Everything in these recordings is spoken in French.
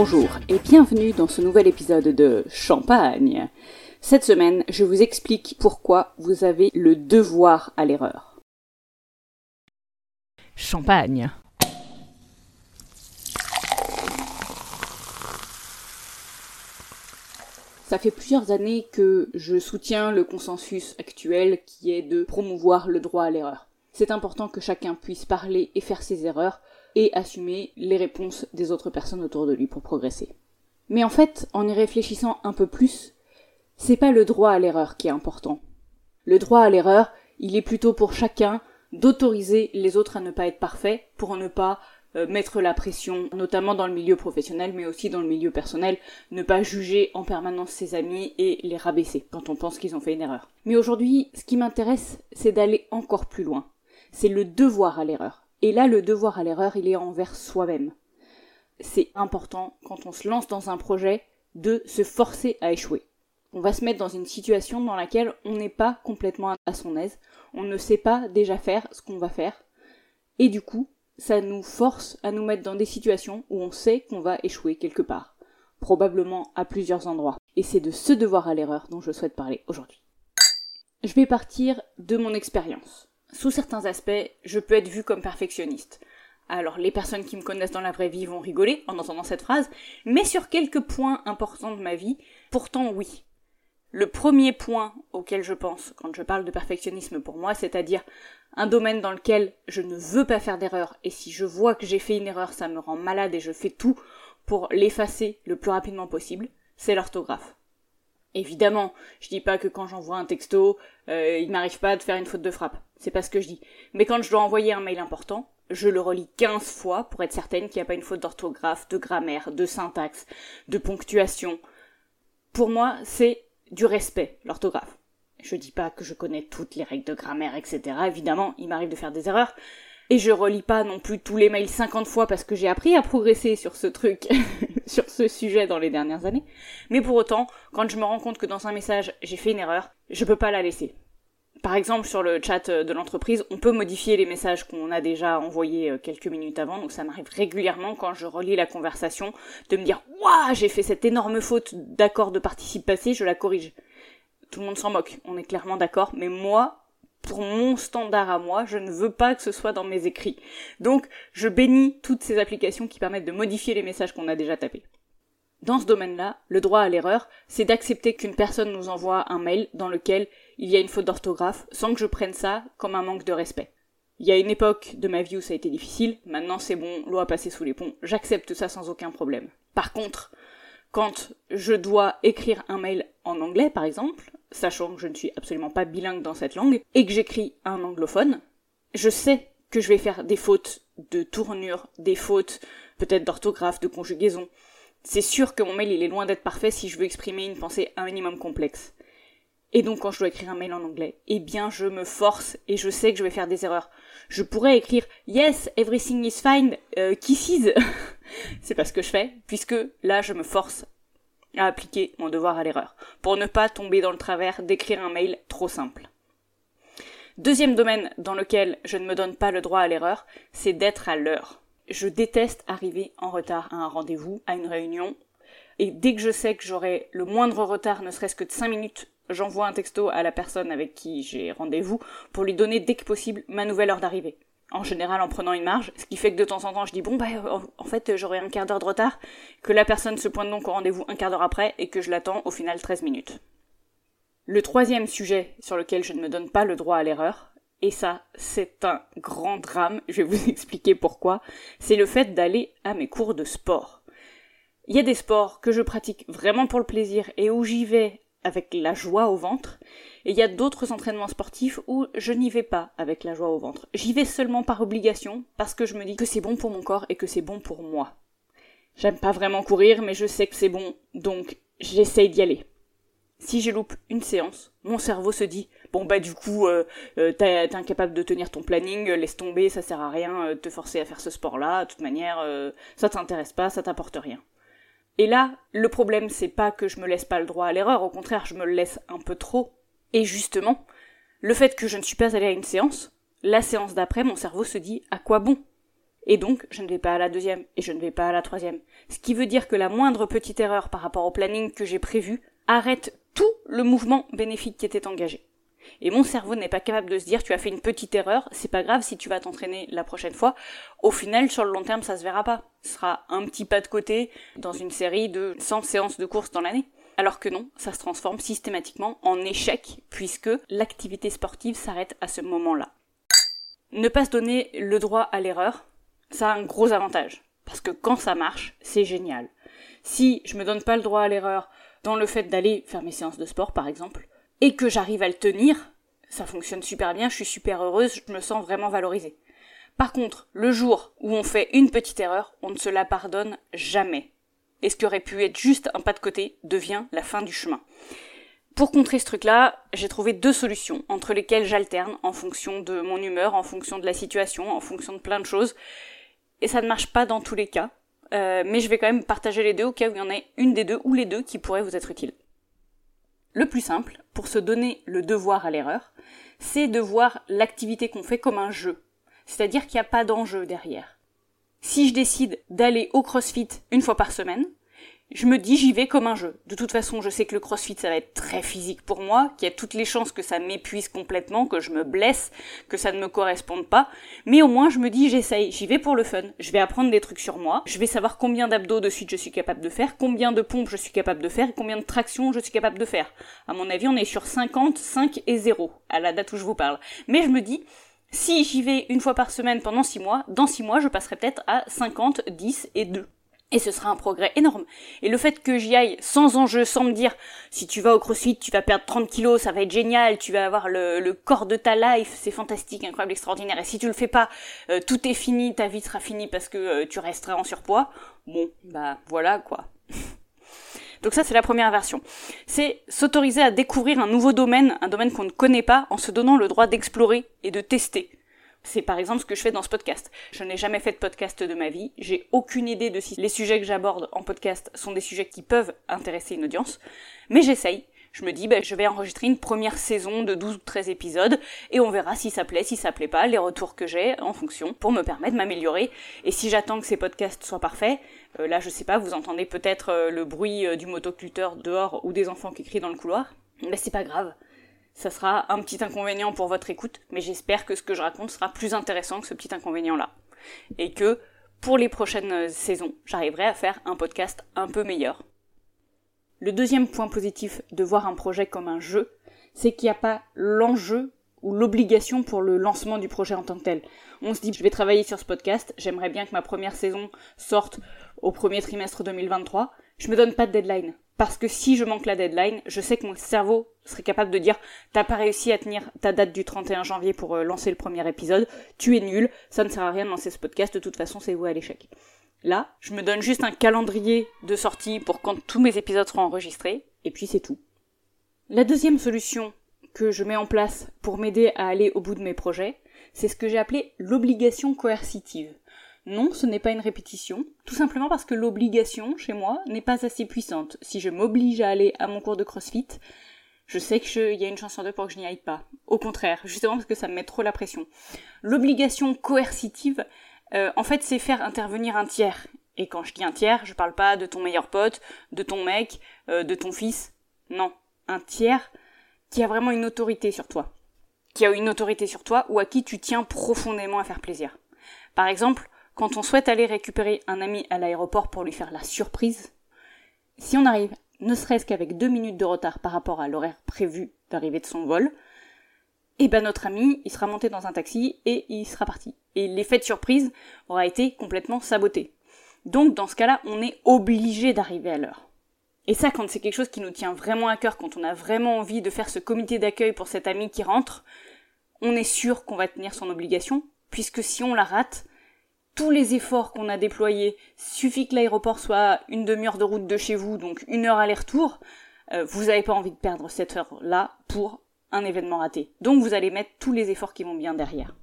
Bonjour et bienvenue dans ce nouvel épisode de Champagne. Cette semaine, je vous explique pourquoi vous avez le devoir à l'erreur. Champagne. Ça fait plusieurs années que je soutiens le consensus actuel qui est de promouvoir le droit à l'erreur. C'est important que chacun puisse parler et faire ses erreurs et assumer les réponses des autres personnes autour de lui pour progresser. Mais en fait, en y réfléchissant un peu plus, c'est pas le droit à l'erreur qui est important. Le droit à l'erreur, il est plutôt pour chacun d'autoriser les autres à ne pas être parfaits pour ne pas euh, mettre la pression, notamment dans le milieu professionnel, mais aussi dans le milieu personnel, ne pas juger en permanence ses amis et les rabaisser quand on pense qu'ils ont fait une erreur. Mais aujourd'hui, ce qui m'intéresse, c'est d'aller encore plus loin. C'est le devoir à l'erreur. Et là, le devoir à l'erreur, il est envers soi-même. C'est important, quand on se lance dans un projet, de se forcer à échouer. On va se mettre dans une situation dans laquelle on n'est pas complètement à son aise, on ne sait pas déjà faire ce qu'on va faire, et du coup, ça nous force à nous mettre dans des situations où on sait qu'on va échouer quelque part, probablement à plusieurs endroits. Et c'est de ce devoir à l'erreur dont je souhaite parler aujourd'hui. Je vais partir de mon expérience sous certains aspects, je peux être vue comme perfectionniste. Alors les personnes qui me connaissent dans la vraie vie vont rigoler en entendant cette phrase, mais sur quelques points importants de ma vie, pourtant oui. Le premier point auquel je pense quand je parle de perfectionnisme pour moi, c'est-à-dire un domaine dans lequel je ne veux pas faire d'erreur, et si je vois que j'ai fait une erreur, ça me rend malade et je fais tout pour l'effacer le plus rapidement possible, c'est l'orthographe. Évidemment, je dis pas que quand j'envoie un texto, euh, il m'arrive pas de faire une faute de frappe. C'est pas ce que je dis. Mais quand je dois envoyer un mail important, je le relis 15 fois pour être certaine qu'il n'y a pas une faute d'orthographe, de grammaire, de syntaxe, de ponctuation. Pour moi, c'est du respect, l'orthographe. Je dis pas que je connais toutes les règles de grammaire, etc. Évidemment, il m'arrive de faire des erreurs. Et je relis pas non plus tous les mails 50 fois parce que j'ai appris à progresser sur ce truc, sur ce sujet dans les dernières années. Mais pour autant, quand je me rends compte que dans un message j'ai fait une erreur, je peux pas la laisser. Par exemple, sur le chat de l'entreprise, on peut modifier les messages qu'on a déjà envoyés euh, quelques minutes avant, donc ça m'arrive régulièrement quand je relis la conversation de me dire Waouh, j'ai fait cette énorme faute d'accord de participe passé, je la corrige. Tout le monde s'en moque, on est clairement d'accord, mais moi, pour mon standard à moi, je ne veux pas que ce soit dans mes écrits. Donc, je bénis toutes ces applications qui permettent de modifier les messages qu'on a déjà tapés. Dans ce domaine-là, le droit à l'erreur, c'est d'accepter qu'une personne nous envoie un mail dans lequel il y a une faute d'orthographe sans que je prenne ça comme un manque de respect. Il y a une époque de ma vie où ça a été difficile, maintenant c'est bon, l'eau a passé sous les ponts, j'accepte ça sans aucun problème. Par contre, quand je dois écrire un mail en anglais, par exemple, sachant que je ne suis absolument pas bilingue dans cette langue, et que j'écris un anglophone, je sais que je vais faire des fautes de tournure, des fautes peut-être d'orthographe, de conjugaison. C'est sûr que mon mail il est loin d'être parfait si je veux exprimer une pensée un minimum complexe. Et donc quand je dois écrire un mail en anglais, eh bien je me force et je sais que je vais faire des erreurs. Je pourrais écrire Yes, everything is fine, euh, kisses. C'est pas ce que je fais, puisque là je me force à appliquer mon devoir à l'erreur, pour ne pas tomber dans le travers d'écrire un mail trop simple. Deuxième domaine dans lequel je ne me donne pas le droit à l'erreur, c'est d'être à l'heure. Je déteste arriver en retard à un rendez-vous, à une réunion, et dès que je sais que j'aurai le moindre retard, ne serait-ce que de 5 minutes, j'envoie un texto à la personne avec qui j'ai rendez-vous pour lui donner dès que possible ma nouvelle heure d'arrivée en général en prenant une marge, ce qui fait que de temps en temps je dis bon bah en fait j'aurai un quart d'heure de retard, que la personne se pointe donc au rendez-vous un quart d'heure après et que je l'attends au final 13 minutes. Le troisième sujet sur lequel je ne me donne pas le droit à l'erreur, et ça c'est un grand drame, je vais vous expliquer pourquoi, c'est le fait d'aller à mes cours de sport. Il y a des sports que je pratique vraiment pour le plaisir et où j'y vais avec la joie au ventre, et il y a d'autres entraînements sportifs où je n'y vais pas avec la joie au ventre. J'y vais seulement par obligation, parce que je me dis que c'est bon pour mon corps et que c'est bon pour moi. J'aime pas vraiment courir, mais je sais que c'est bon, donc j'essaye d'y aller. Si je loupe une séance, mon cerveau se dit bon bah du coup euh, euh t'es incapable de tenir ton planning, laisse tomber, ça sert à rien euh, te forcer à faire ce sport-là, de toute manière euh, ça t'intéresse pas, ça t'apporte rien. Et là, le problème, c'est pas que je me laisse pas le droit à l'erreur, au contraire, je me le laisse un peu trop. Et justement, le fait que je ne suis pas allée à une séance, la séance d'après, mon cerveau se dit à quoi bon? Et donc, je ne vais pas à la deuxième et je ne vais pas à la troisième. Ce qui veut dire que la moindre petite erreur par rapport au planning que j'ai prévu arrête tout le mouvement bénéfique qui était engagé. Et mon cerveau n'est pas capable de se dire tu as fait une petite erreur, c'est pas grave si tu vas t'entraîner la prochaine fois. Au final, sur le long terme, ça se verra pas. Ce sera un petit pas de côté dans une série de 100 séances de course dans l'année. Alors que non, ça se transforme systématiquement en échec puisque l'activité sportive s'arrête à ce moment-là. Ne pas se donner le droit à l'erreur, ça a un gros avantage. Parce que quand ça marche, c'est génial. Si je me donne pas le droit à l'erreur dans le fait d'aller faire mes séances de sport, par exemple, et que j'arrive à le tenir, ça fonctionne super bien, je suis super heureuse, je me sens vraiment valorisée. Par contre, le jour où on fait une petite erreur, on ne se la pardonne jamais. Et ce qui aurait pu être juste un pas de côté devient la fin du chemin. Pour contrer ce truc-là, j'ai trouvé deux solutions entre lesquelles j'alterne en fonction de mon humeur, en fonction de la situation, en fonction de plein de choses. Et ça ne marche pas dans tous les cas. Euh, mais je vais quand même partager les deux au cas où il y en ait une des deux ou les deux qui pourraient vous être utiles. Le plus simple, pour se donner le devoir à l'erreur, c'est de voir l'activité qu'on fait comme un jeu. C'est-à-dire qu'il n'y a pas d'enjeu derrière. Si je décide d'aller au CrossFit une fois par semaine, je me dis j'y vais comme un jeu. De toute façon, je sais que le crossfit ça va être très physique pour moi, qu'il y a toutes les chances que ça m'épuise complètement, que je me blesse, que ça ne me corresponde pas, mais au moins je me dis j'essaye, j'y vais pour le fun, je vais apprendre des trucs sur moi, je vais savoir combien d'abdos de suite je suis capable de faire, combien de pompes je suis capable de faire, combien de tractions je suis capable de faire. À mon avis, on est sur 50, 5 et 0 à la date où je vous parle. Mais je me dis si j'y vais une fois par semaine pendant 6 mois, dans 6 mois, je passerai peut-être à 50, 10 et 2. Et ce sera un progrès énorme. Et le fait que j'y aille sans enjeu, sans me dire, si tu vas au crossfit, tu vas perdre 30 kilos, ça va être génial, tu vas avoir le, corps de ta life, c'est fantastique, incroyable, extraordinaire. Et si tu le fais pas, euh, tout est fini, ta vie sera finie parce que euh, tu resteras en surpoids. Bon, bah voilà quoi. Donc ça, c'est la première version. C'est s'autoriser à découvrir un nouveau domaine, un domaine qu'on ne connaît pas, en se donnant le droit d'explorer et de tester. C'est par exemple ce que je fais dans ce podcast. Je n'ai jamais fait de podcast de ma vie, j'ai aucune idée de si les sujets que j'aborde en podcast sont des sujets qui peuvent intéresser une audience, mais j'essaye. Je me dis, ben, je vais enregistrer une première saison de 12 ou 13 épisodes, et on verra si ça plaît, si ça plaît pas, les retours que j'ai en fonction, pour me permettre de m'améliorer. Et si j'attends que ces podcasts soient parfaits, là je sais pas, vous entendez peut-être euh, le bruit euh, du motoculteur dehors ou des enfants qui crient dans le couloir, mais c'est pas grave ça sera un petit inconvénient pour votre écoute, mais j'espère que ce que je raconte sera plus intéressant que ce petit inconvénient-là. Et que pour les prochaines euh, saisons, j'arriverai à faire un podcast un peu meilleur. Le deuxième point positif de voir un projet comme un jeu, c'est qu'il n'y a pas l'enjeu ou l'obligation pour le lancement du projet en tant que tel. On se dit, je vais travailler sur ce podcast, j'aimerais bien que ma première saison sorte au premier trimestre 2023. Je me donne pas de deadline. Parce que si je manque la deadline, je sais que mon cerveau serait capable de dire t'as pas réussi à tenir ta date du 31 janvier pour euh, lancer le premier épisode, tu es nul, ça ne sert à rien de lancer ce podcast, de toute façon c'est voué à l'échec. Là, je me donne juste un calendrier de sortie pour quand tous mes épisodes seront enregistrés, et puis c'est tout. La deuxième solution je mets en place pour m'aider à aller au bout de mes projets, c'est ce que j'ai appelé l'obligation coercitive. Non, ce n'est pas une répétition, tout simplement parce que l'obligation, chez moi, n'est pas assez puissante. Si je m'oblige à aller à mon cours de CrossFit, je sais qu'il y a une chance sur deux pour que je n'y aille pas. Au contraire, justement parce que ça me met trop la pression. L'obligation coercitive, euh, en fait, c'est faire intervenir un tiers. Et quand je dis un tiers, je parle pas de ton meilleur pote, de ton mec, euh, de ton fils. Non, un tiers qui a vraiment une autorité sur toi. Qui a une autorité sur toi ou à qui tu tiens profondément à faire plaisir. Par exemple, quand on souhaite aller récupérer un ami à l'aéroport pour lui faire la surprise, si on arrive ne serait-ce qu'avec deux minutes de retard par rapport à l'horaire prévu d'arrivée de son vol, eh ben notre ami, il sera monté dans un taxi et il sera parti. Et l'effet de surprise aura été complètement saboté. Donc dans ce cas-là, on est obligé d'arriver à l'heure. Et ça, quand c'est quelque chose qui nous tient vraiment à cœur, quand on a vraiment envie de faire ce comité d'accueil pour cet ami qui rentre, on est sûr qu'on va tenir son obligation, puisque si on la rate, tous les efforts qu'on a déployés, suffit que l'aéroport soit une demi-heure de route de chez vous, donc une heure aller-retour, euh, vous n'avez pas envie de perdre cette heure-là pour un événement raté. Donc vous allez mettre tous les efforts qui vont bien derrière.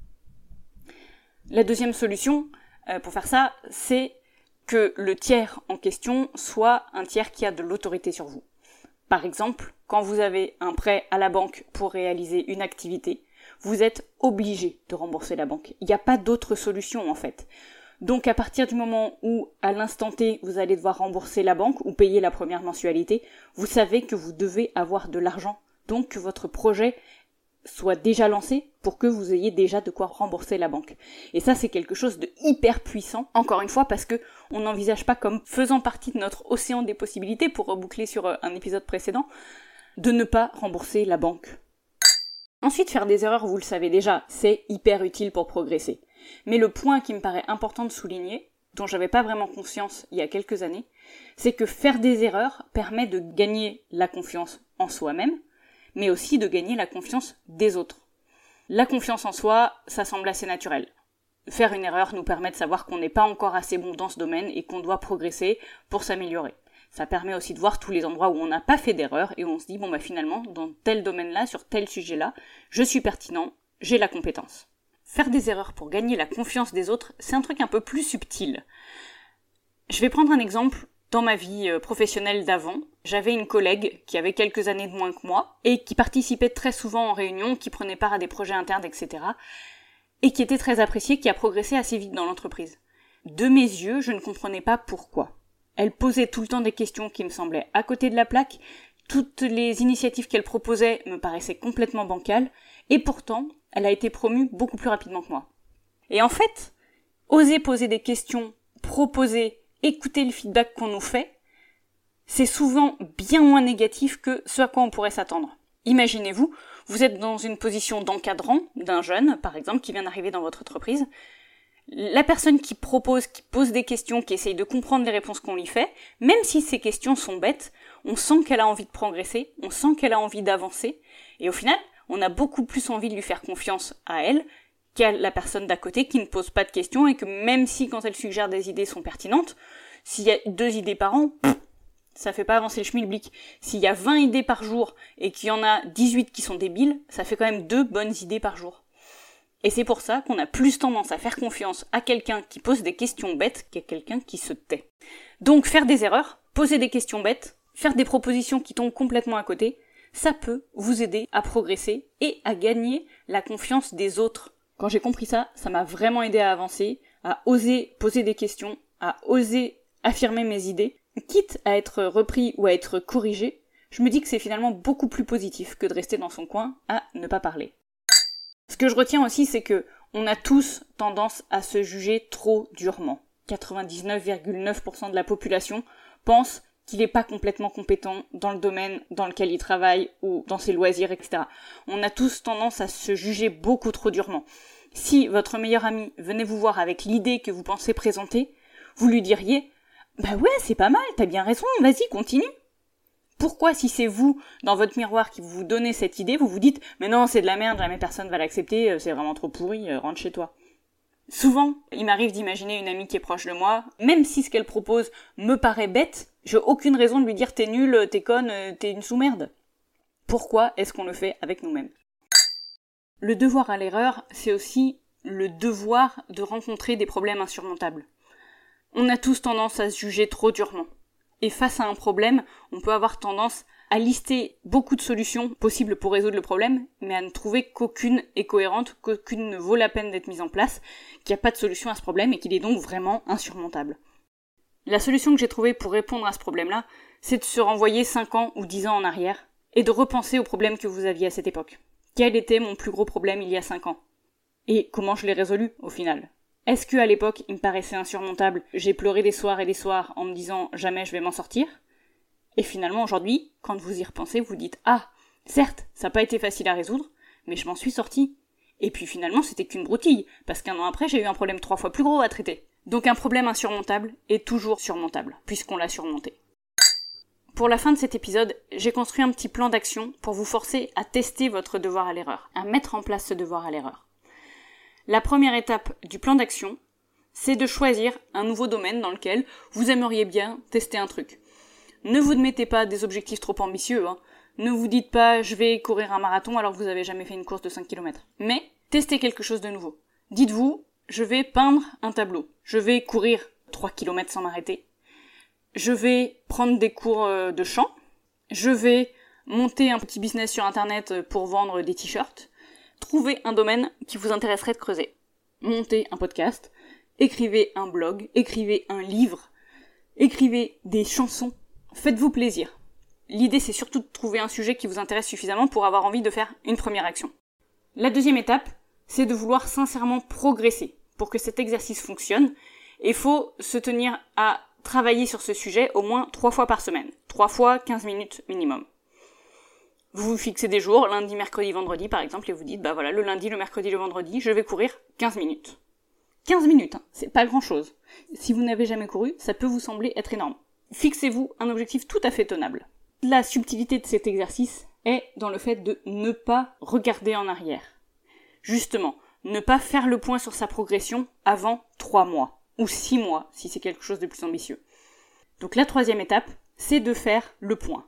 La deuxième solution euh, pour faire ça, c'est que le tiers en question soit un tiers qui a de l'autorité sur vous. Par exemple, quand vous avez un prêt à la banque pour réaliser une activité, vous êtes obligé de rembourser la banque. Il n'y a pas d'autre solution en fait. Donc à partir du moment où, à l'instant T, vous allez devoir rembourser la banque ou payer la première mensualité, vous savez que vous devez avoir de l'argent. Donc que votre projet soit déjà lancé pour que vous ayez déjà de quoi rembourser la banque. Et ça, c'est quelque chose de hyper puissant, encore une fois, parce que on n'envisage pas comme faisant partie de notre océan des possibilités, pour reboucler sur euh, un épisode précédent, de ne pas rembourser la banque. Ensuite, faire des erreurs, vous le savez déjà, c'est hyper utile pour progresser. Mais le point qui me paraît important de souligner, dont j'avais pas vraiment conscience il y a quelques années, c'est que faire des erreurs permet de gagner la confiance en soi-même, mais aussi de gagner la confiance des autres. La confiance en soi, ça semble assez naturel. Faire une erreur nous permet de savoir qu'on n'est pas encore assez bon dans ce domaine et qu'on doit progresser pour s'améliorer. Ça permet aussi de voir tous les endroits où on n'a pas fait d'erreur et où on se dit bon bah finalement dans tel domaine-là, sur tel sujet-là, je suis pertinent, j'ai la compétence. Faire des erreurs pour gagner la confiance des autres, c'est un truc un peu plus subtil. Je vais prendre un exemple dans ma vie euh, professionnelle d'avant, j'avais une collègue qui avait quelques années de moins que moi et qui participait très souvent en réunion, qui prenait part à des projets internes, etc. et qui était très appréciée, qui a progressé assez vite dans l'entreprise. De mes yeux, je ne comprenais pas pourquoi. Elle posait tout le temps des questions qui me semblaient à côté de la plaque, toutes les initiatives qu'elle proposait me paraissaient complètement bancales, et pourtant, elle a été promue beaucoup plus rapidement que moi. Et en fait, oser poser des questions, proposer écouter le feedback qu'on nous fait, c'est souvent bien moins négatif que ce à quoi on pourrait s'attendre. Imaginez-vous, vous êtes dans une position d'encadrant d'un jeune, par exemple, qui vient d'arriver dans votre entreprise. La personne qui propose, qui pose des questions, qui essaye de comprendre les réponses qu'on lui fait, même si ces questions sont bêtes, on sent qu'elle a envie de progresser, on sent qu'elle a envie d'avancer, et au final, on a beaucoup plus envie de lui faire confiance à elle qu'à la personne d'à côté qui ne pose pas de questions et que même si quand elle suggère des idées sont pertinentes, s'il y a deux idées par an, ça fait pas avancer le schmilblick. S'il y a 20 idées par jour et qu'il y en a 18 qui sont débiles, ça fait quand même deux bonnes idées par jour. Et c'est pour ça qu'on a plus tendance à faire confiance à quelqu'un qui pose des questions bêtes qu'à quelqu'un qui se tait. Donc faire des erreurs, poser des questions bêtes, faire des propositions qui tombent complètement à côté, ça peut vous aider à progresser et à gagner la confiance des autres quand j'ai compris ça, ça m'a vraiment aidé à avancer, à oser poser des questions, à oser affirmer mes idées, quitte à être repris ou à être corrigé, je me dis que c'est finalement beaucoup plus positif que de rester dans son coin à ne pas parler. Ce que je retiens aussi, c'est que on a tous tendance à se juger trop durement. 99,9% de la population pense qu'il n'est pas complètement compétent dans le domaine dans lequel il travaille ou dans ses loisirs, etc. On a tous tendance à se juger beaucoup trop durement. Si votre meilleur ami venait vous voir avec l'idée que vous pensez présenter, vous lui diriez Bah ouais, c'est pas mal, t'as bien raison, vas-y, continue. Pourquoi, si c'est vous, dans votre miroir, qui vous donnez cette idée, vous vous dites Mais non, c'est de la merde, jamais personne va l'accepter, euh, c'est vraiment trop pourri, euh, rentre chez toi. Souvent, il m'arrive d'imaginer une amie qui est proche de moi, même si ce qu'elle propose me paraît bête, j'ai aucune raison de lui dire t'es nul, t'es conne, t'es une sous-merde. Pourquoi est-ce qu'on le fait avec nous-mêmes? Le devoir à l'erreur, c'est aussi le devoir de rencontrer des problèmes insurmontables. On a tous tendance à se juger trop durement. Et face à un problème, on peut avoir tendance à lister beaucoup de solutions possibles pour résoudre le problème, mais à ne trouver qu'aucune est cohérente, qu'aucune ne vaut la peine d'être mise en place, qu'il n'y a pas de solution à ce problème et qu'il est donc vraiment insurmontable. La solution que j'ai trouvée pour répondre à ce problème-là, c'est de se renvoyer 5 ans ou 10 ans en arrière et de repenser aux problèmes que vous aviez à cette époque. Quel était mon plus gros problème il y a 5 ans? Et comment je l'ai résolu au final? Est-ce que à l'époque il me paraissait insurmontable, j'ai pleuré des soirs et des soirs en me disant jamais je vais m'en sortir? Et finalement aujourd'hui, quand vous y repensez, vous dites ah, certes, ça n'a pas été facile à résoudre, mais je m'en suis sorti. Et puis finalement c'était qu'une broutille, parce qu'un an après j'ai eu un problème trois fois plus gros à traiter. Donc un problème insurmontable est toujours surmontable, puisqu'on l'a surmonté. Pour la fin de cet épisode, j'ai construit un petit plan d'action pour vous forcer à tester votre devoir à l'erreur, à mettre en place ce devoir à l'erreur. La première étape du plan d'action, c'est de choisir un nouveau domaine dans lequel vous aimeriez bien tester un truc. Ne vous mettez pas des objectifs trop ambitieux, hein. Ne vous dites pas je vais courir un marathon alors que vous avez jamais fait une course de 5 km. Mais testez quelque chose de nouveau. Dites-vous je vais peindre un tableau. Je vais courir 3 km sans m'arrêter. Je vais prendre des cours euh, de chant. Je vais monter un petit business sur internet euh, pour vendre des t-shirts. Trouver un domaine qui vous intéresserait de creuser. Monter un podcast. écrivez un blog, écrivez un livre, écrivez des chansons, faites-vous plaisir. L'idée c'est surtout de trouver un sujet qui vous intéresse suffisamment pour avoir envie de faire une première action. La deuxième étape, c'est de vouloir sincèrement progresser. Pour que cet exercice fonctionne, il faut se tenir à travailler sur ce sujet au moins trois fois par semaine. Trois fois 15 minutes minimum. Vous vous fixez des jours, lundi, mercredi, vendredi par exemple, et vous dites, bah voilà, le lundi, le mercredi, le vendredi, je vais courir 15 minutes. 15 minutes, hein, c'est pas grand chose. Si vous n'avez jamais couru, ça peut vous sembler être énorme. Fixez-vous un objectif tout à fait tenable. La subtilité de cet exercice est dans le fait de ne pas regarder en arrière. Justement, ne pas faire le point sur sa progression avant 3 mois, ou 6 mois si c'est quelque chose de plus ambitieux. Donc la troisième étape, c'est de faire le point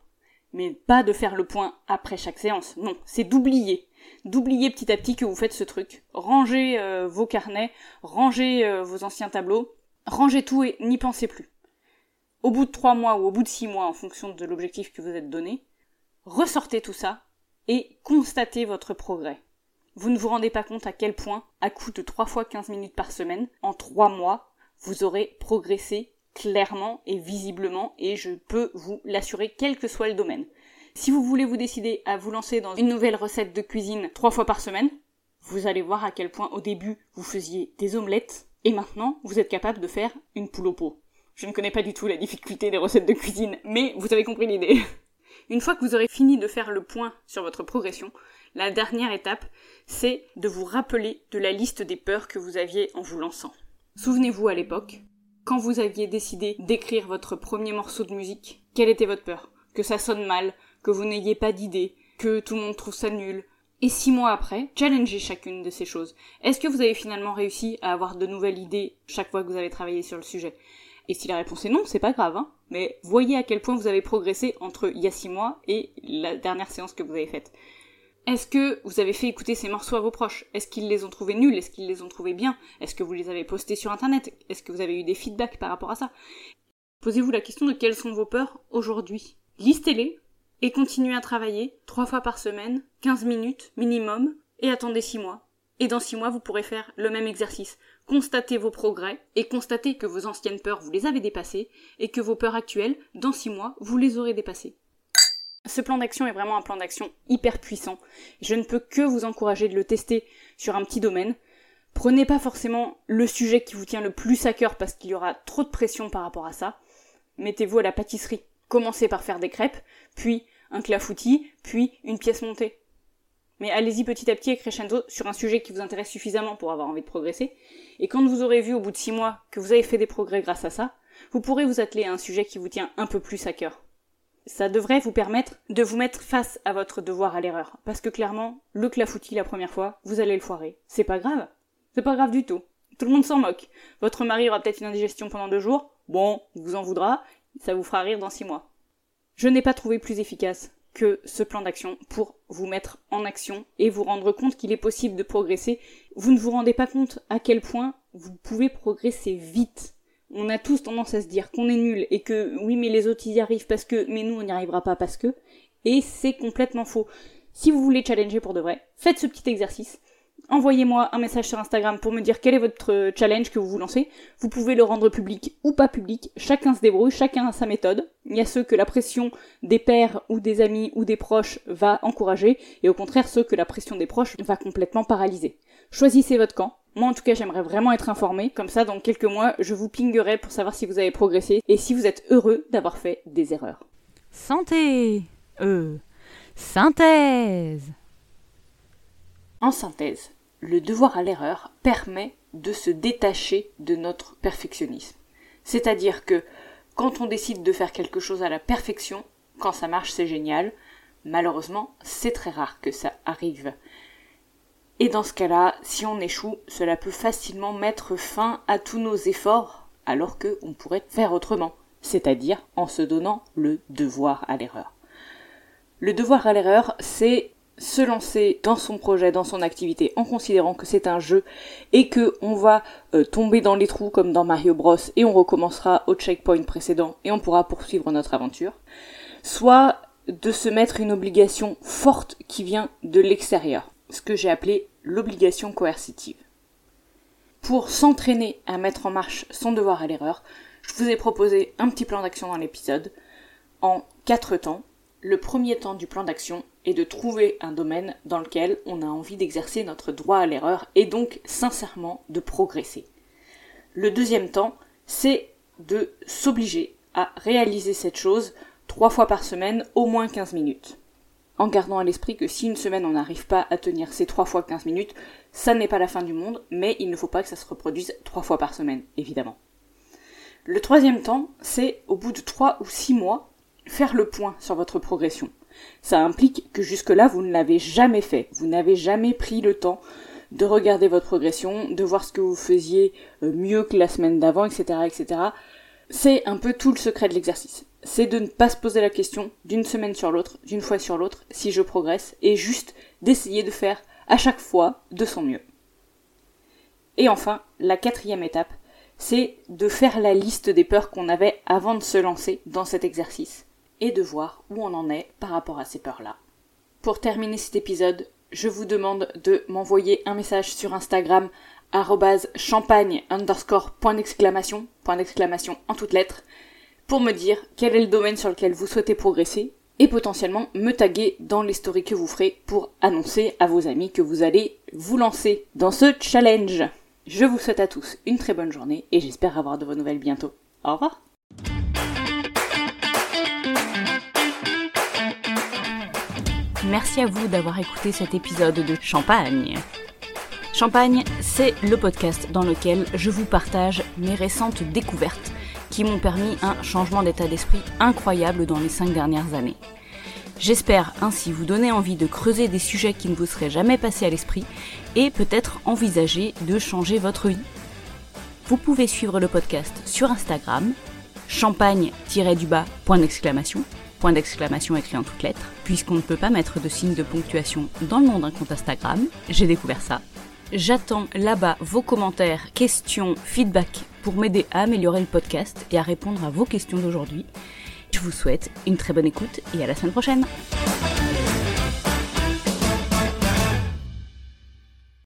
mais pas de faire le point après chaque séance. Non, c'est d'oublier. D'oublier petit à petit que vous faites ce truc. Rangez euh, vos carnets, rangez euh, vos anciens tableaux, rangez tout et n'y pensez plus. Au bout de trois mois ou au bout de six mois, en fonction de l'objectif que vous êtes donné, ressortez tout ça et constatez votre progrès. Vous ne vous rendez pas compte à quel point, à coup de trois fois 15 minutes par semaine, en trois mois, vous aurez progressé clairement et visiblement, et je peux vous l'assurer, quel que soit le domaine. Si vous voulez vous décider à vous lancer dans une nouvelle recette de cuisine trois fois par semaine, vous allez voir à quel point au début vous faisiez des omelettes, et maintenant vous êtes capable de faire une poule au pot. Je ne connais pas du tout la difficulté des recettes de cuisine, mais vous avez compris l'idée. Une fois que vous aurez fini de faire le point sur votre progression, la dernière étape, c'est de vous rappeler de la liste des peurs que vous aviez en vous lançant. Souvenez-vous à l'époque, quand vous aviez décidé d'écrire votre premier morceau de musique, quelle était votre peur? Que ça sonne mal, que vous n'ayez pas d'idée, que tout le monde trouve ça nul. Et six mois après, challengez chacune de ces choses. Est-ce que vous avez finalement réussi à avoir de nouvelles idées chaque fois que vous avez travaillé sur le sujet? Et si la réponse est non, c'est pas grave, hein mais voyez à quel point vous avez progressé entre il y a six mois et la dernière séance que vous avez faite. Est-ce que vous avez fait écouter ces morceaux à vos proches? Est-ce qu'ils les ont trouvés nuls? Est-ce qu'ils les ont trouvés bien? Est-ce que vous les avez postés sur internet? Est-ce que vous avez eu des feedbacks par rapport à ça? Posez-vous la question de quelles sont vos peurs aujourd'hui. Listez-les et continuez à travailler trois fois par semaine, 15 minutes minimum, et attendez six mois. Et dans six mois, vous pourrez faire le même exercice. Constatez vos progrès et constatez que vos anciennes peurs, vous les avez dépassées et que vos peurs actuelles, dans six mois, vous les aurez dépassées. Ce plan d'action est vraiment un plan d'action hyper puissant. Je ne peux que vous encourager de le tester sur un petit domaine. Prenez pas forcément le sujet qui vous tient le plus à cœur parce qu'il y aura trop de pression par rapport à ça. Mettez-vous à la pâtisserie. Commencez par faire des crêpes, puis un clafoutis, puis une pièce montée. Mais allez-y petit à petit et crescendo sur un sujet qui vous intéresse suffisamment pour avoir envie de progresser. Et quand vous aurez vu au bout de six mois que vous avez fait des progrès grâce à ça, vous pourrez vous atteler à un sujet qui vous tient un peu plus à cœur ça devrait vous permettre de vous mettre face à votre devoir à l'erreur. Parce que clairement, le clafoutis la première fois, vous allez le foirer. C'est pas grave. C'est pas grave du tout. Tout le monde s'en moque. Votre mari aura peut-être une indigestion pendant deux jours. Bon, vous en voudra. Ça vous fera rire dans six mois. Je n'ai pas trouvé plus efficace que ce plan d'action pour vous mettre en action et vous rendre compte qu'il est possible de progresser. Vous ne vous rendez pas compte à quel point vous pouvez progresser vite on a tous tendance à se dire qu'on est nul et que oui mais les autres y arrivent parce que mais nous on n'y arrivera pas parce que et c'est complètement faux. Si vous voulez challenger pour de vrai, faites ce petit exercice. Envoyez-moi un message sur Instagram pour me dire quel est votre challenge que vous vous lancez. Vous pouvez le rendre public ou pas public. Chacun se débrouille, chacun a sa méthode. Il y a ceux que la pression des pères ou des amis ou des proches va encourager et au contraire ceux que la pression des proches va complètement paralyser. Choisissez votre camp. Moi, en tout cas, j'aimerais vraiment être informé. Comme ça, dans quelques mois, je vous pinguerai pour savoir si vous avez progressé et si vous êtes heureux d'avoir fait des erreurs. Santé Euh. Synthèse En synthèse, le devoir à l'erreur permet de se détacher de notre perfectionnisme. C'est-à-dire que quand on décide de faire quelque chose à la perfection, quand ça marche, c'est génial. Malheureusement, c'est très rare que ça arrive. Et dans ce cas-là, si on échoue, cela peut facilement mettre fin à tous nos efforts, alors qu'on pourrait faire autrement, c'est-à-dire en se donnant le devoir à l'erreur. Le devoir à l'erreur, c'est se lancer dans son projet, dans son activité, en considérant que c'est un jeu et que on va euh, tomber dans les trous comme dans Mario Bros et on recommencera au checkpoint précédent et on pourra poursuivre notre aventure. Soit de se mettre une obligation forte qui vient de l'extérieur ce que j'ai appelé l'obligation coercitive. pour s'entraîner à mettre en marche son devoir à l'erreur, je vous ai proposé un petit plan d'action dans l'épisode en quatre temps. Le premier temps du plan d'action est de trouver un domaine dans lequel on a envie d'exercer notre droit à l'erreur et donc sincèrement de progresser. Le deuxième temps, c'est de s'obliger à réaliser cette chose trois fois par semaine, au moins 15 minutes. En gardant à l'esprit que si une semaine on n'arrive pas à tenir ces trois fois 15 minutes, ça n'est pas la fin du monde, mais il ne faut pas que ça se reproduise trois fois par semaine, évidemment. Le troisième temps, c'est au bout de trois ou six mois, faire le point sur votre progression. Ça implique que jusque-là, vous ne l'avez jamais fait. Vous n'avez jamais pris le temps de regarder votre progression, de voir ce que vous faisiez euh, mieux que la semaine d'avant, etc., etc. C'est un peu tout le secret de l'exercice. C'est de ne pas se poser la question d'une semaine sur l'autre, d'une fois sur l'autre, si je progresse, et juste d'essayer de faire à chaque fois de son mieux. Et enfin, la quatrième étape, c'est de faire la liste des peurs qu'on avait avant de se lancer dans cet exercice, et de voir où on en est par rapport à ces peurs-là. Pour terminer cet épisode, je vous demande de m'envoyer un message sur Instagram champagne underscore point d'exclamation, point d'exclamation en toutes lettres, pour me dire quel est le domaine sur lequel vous souhaitez progresser et potentiellement me taguer dans les stories que vous ferez pour annoncer à vos amis que vous allez vous lancer dans ce challenge. Je vous souhaite à tous une très bonne journée et j'espère avoir de vos nouvelles bientôt. Au revoir Merci à vous d'avoir écouté cet épisode de Champagne. Champagne, c'est le podcast dans lequel je vous partage mes récentes découvertes qui m'ont permis un changement d'état d'esprit incroyable dans les cinq dernières années. J'espère ainsi vous donner envie de creuser des sujets qui ne vous seraient jamais passés à l'esprit et peut-être envisager de changer votre vie. Vous pouvez suivre le podcast sur Instagram, champagne-du-bas, point d'exclamation écrit en toutes lettres, puisqu'on ne peut pas mettre de signe de ponctuation dans le nom d'un compte Instagram, j'ai découvert ça. J'attends là-bas vos commentaires, questions, feedback pour m'aider à améliorer le podcast et à répondre à vos questions d'aujourd'hui. Je vous souhaite une très bonne écoute et à la semaine prochaine.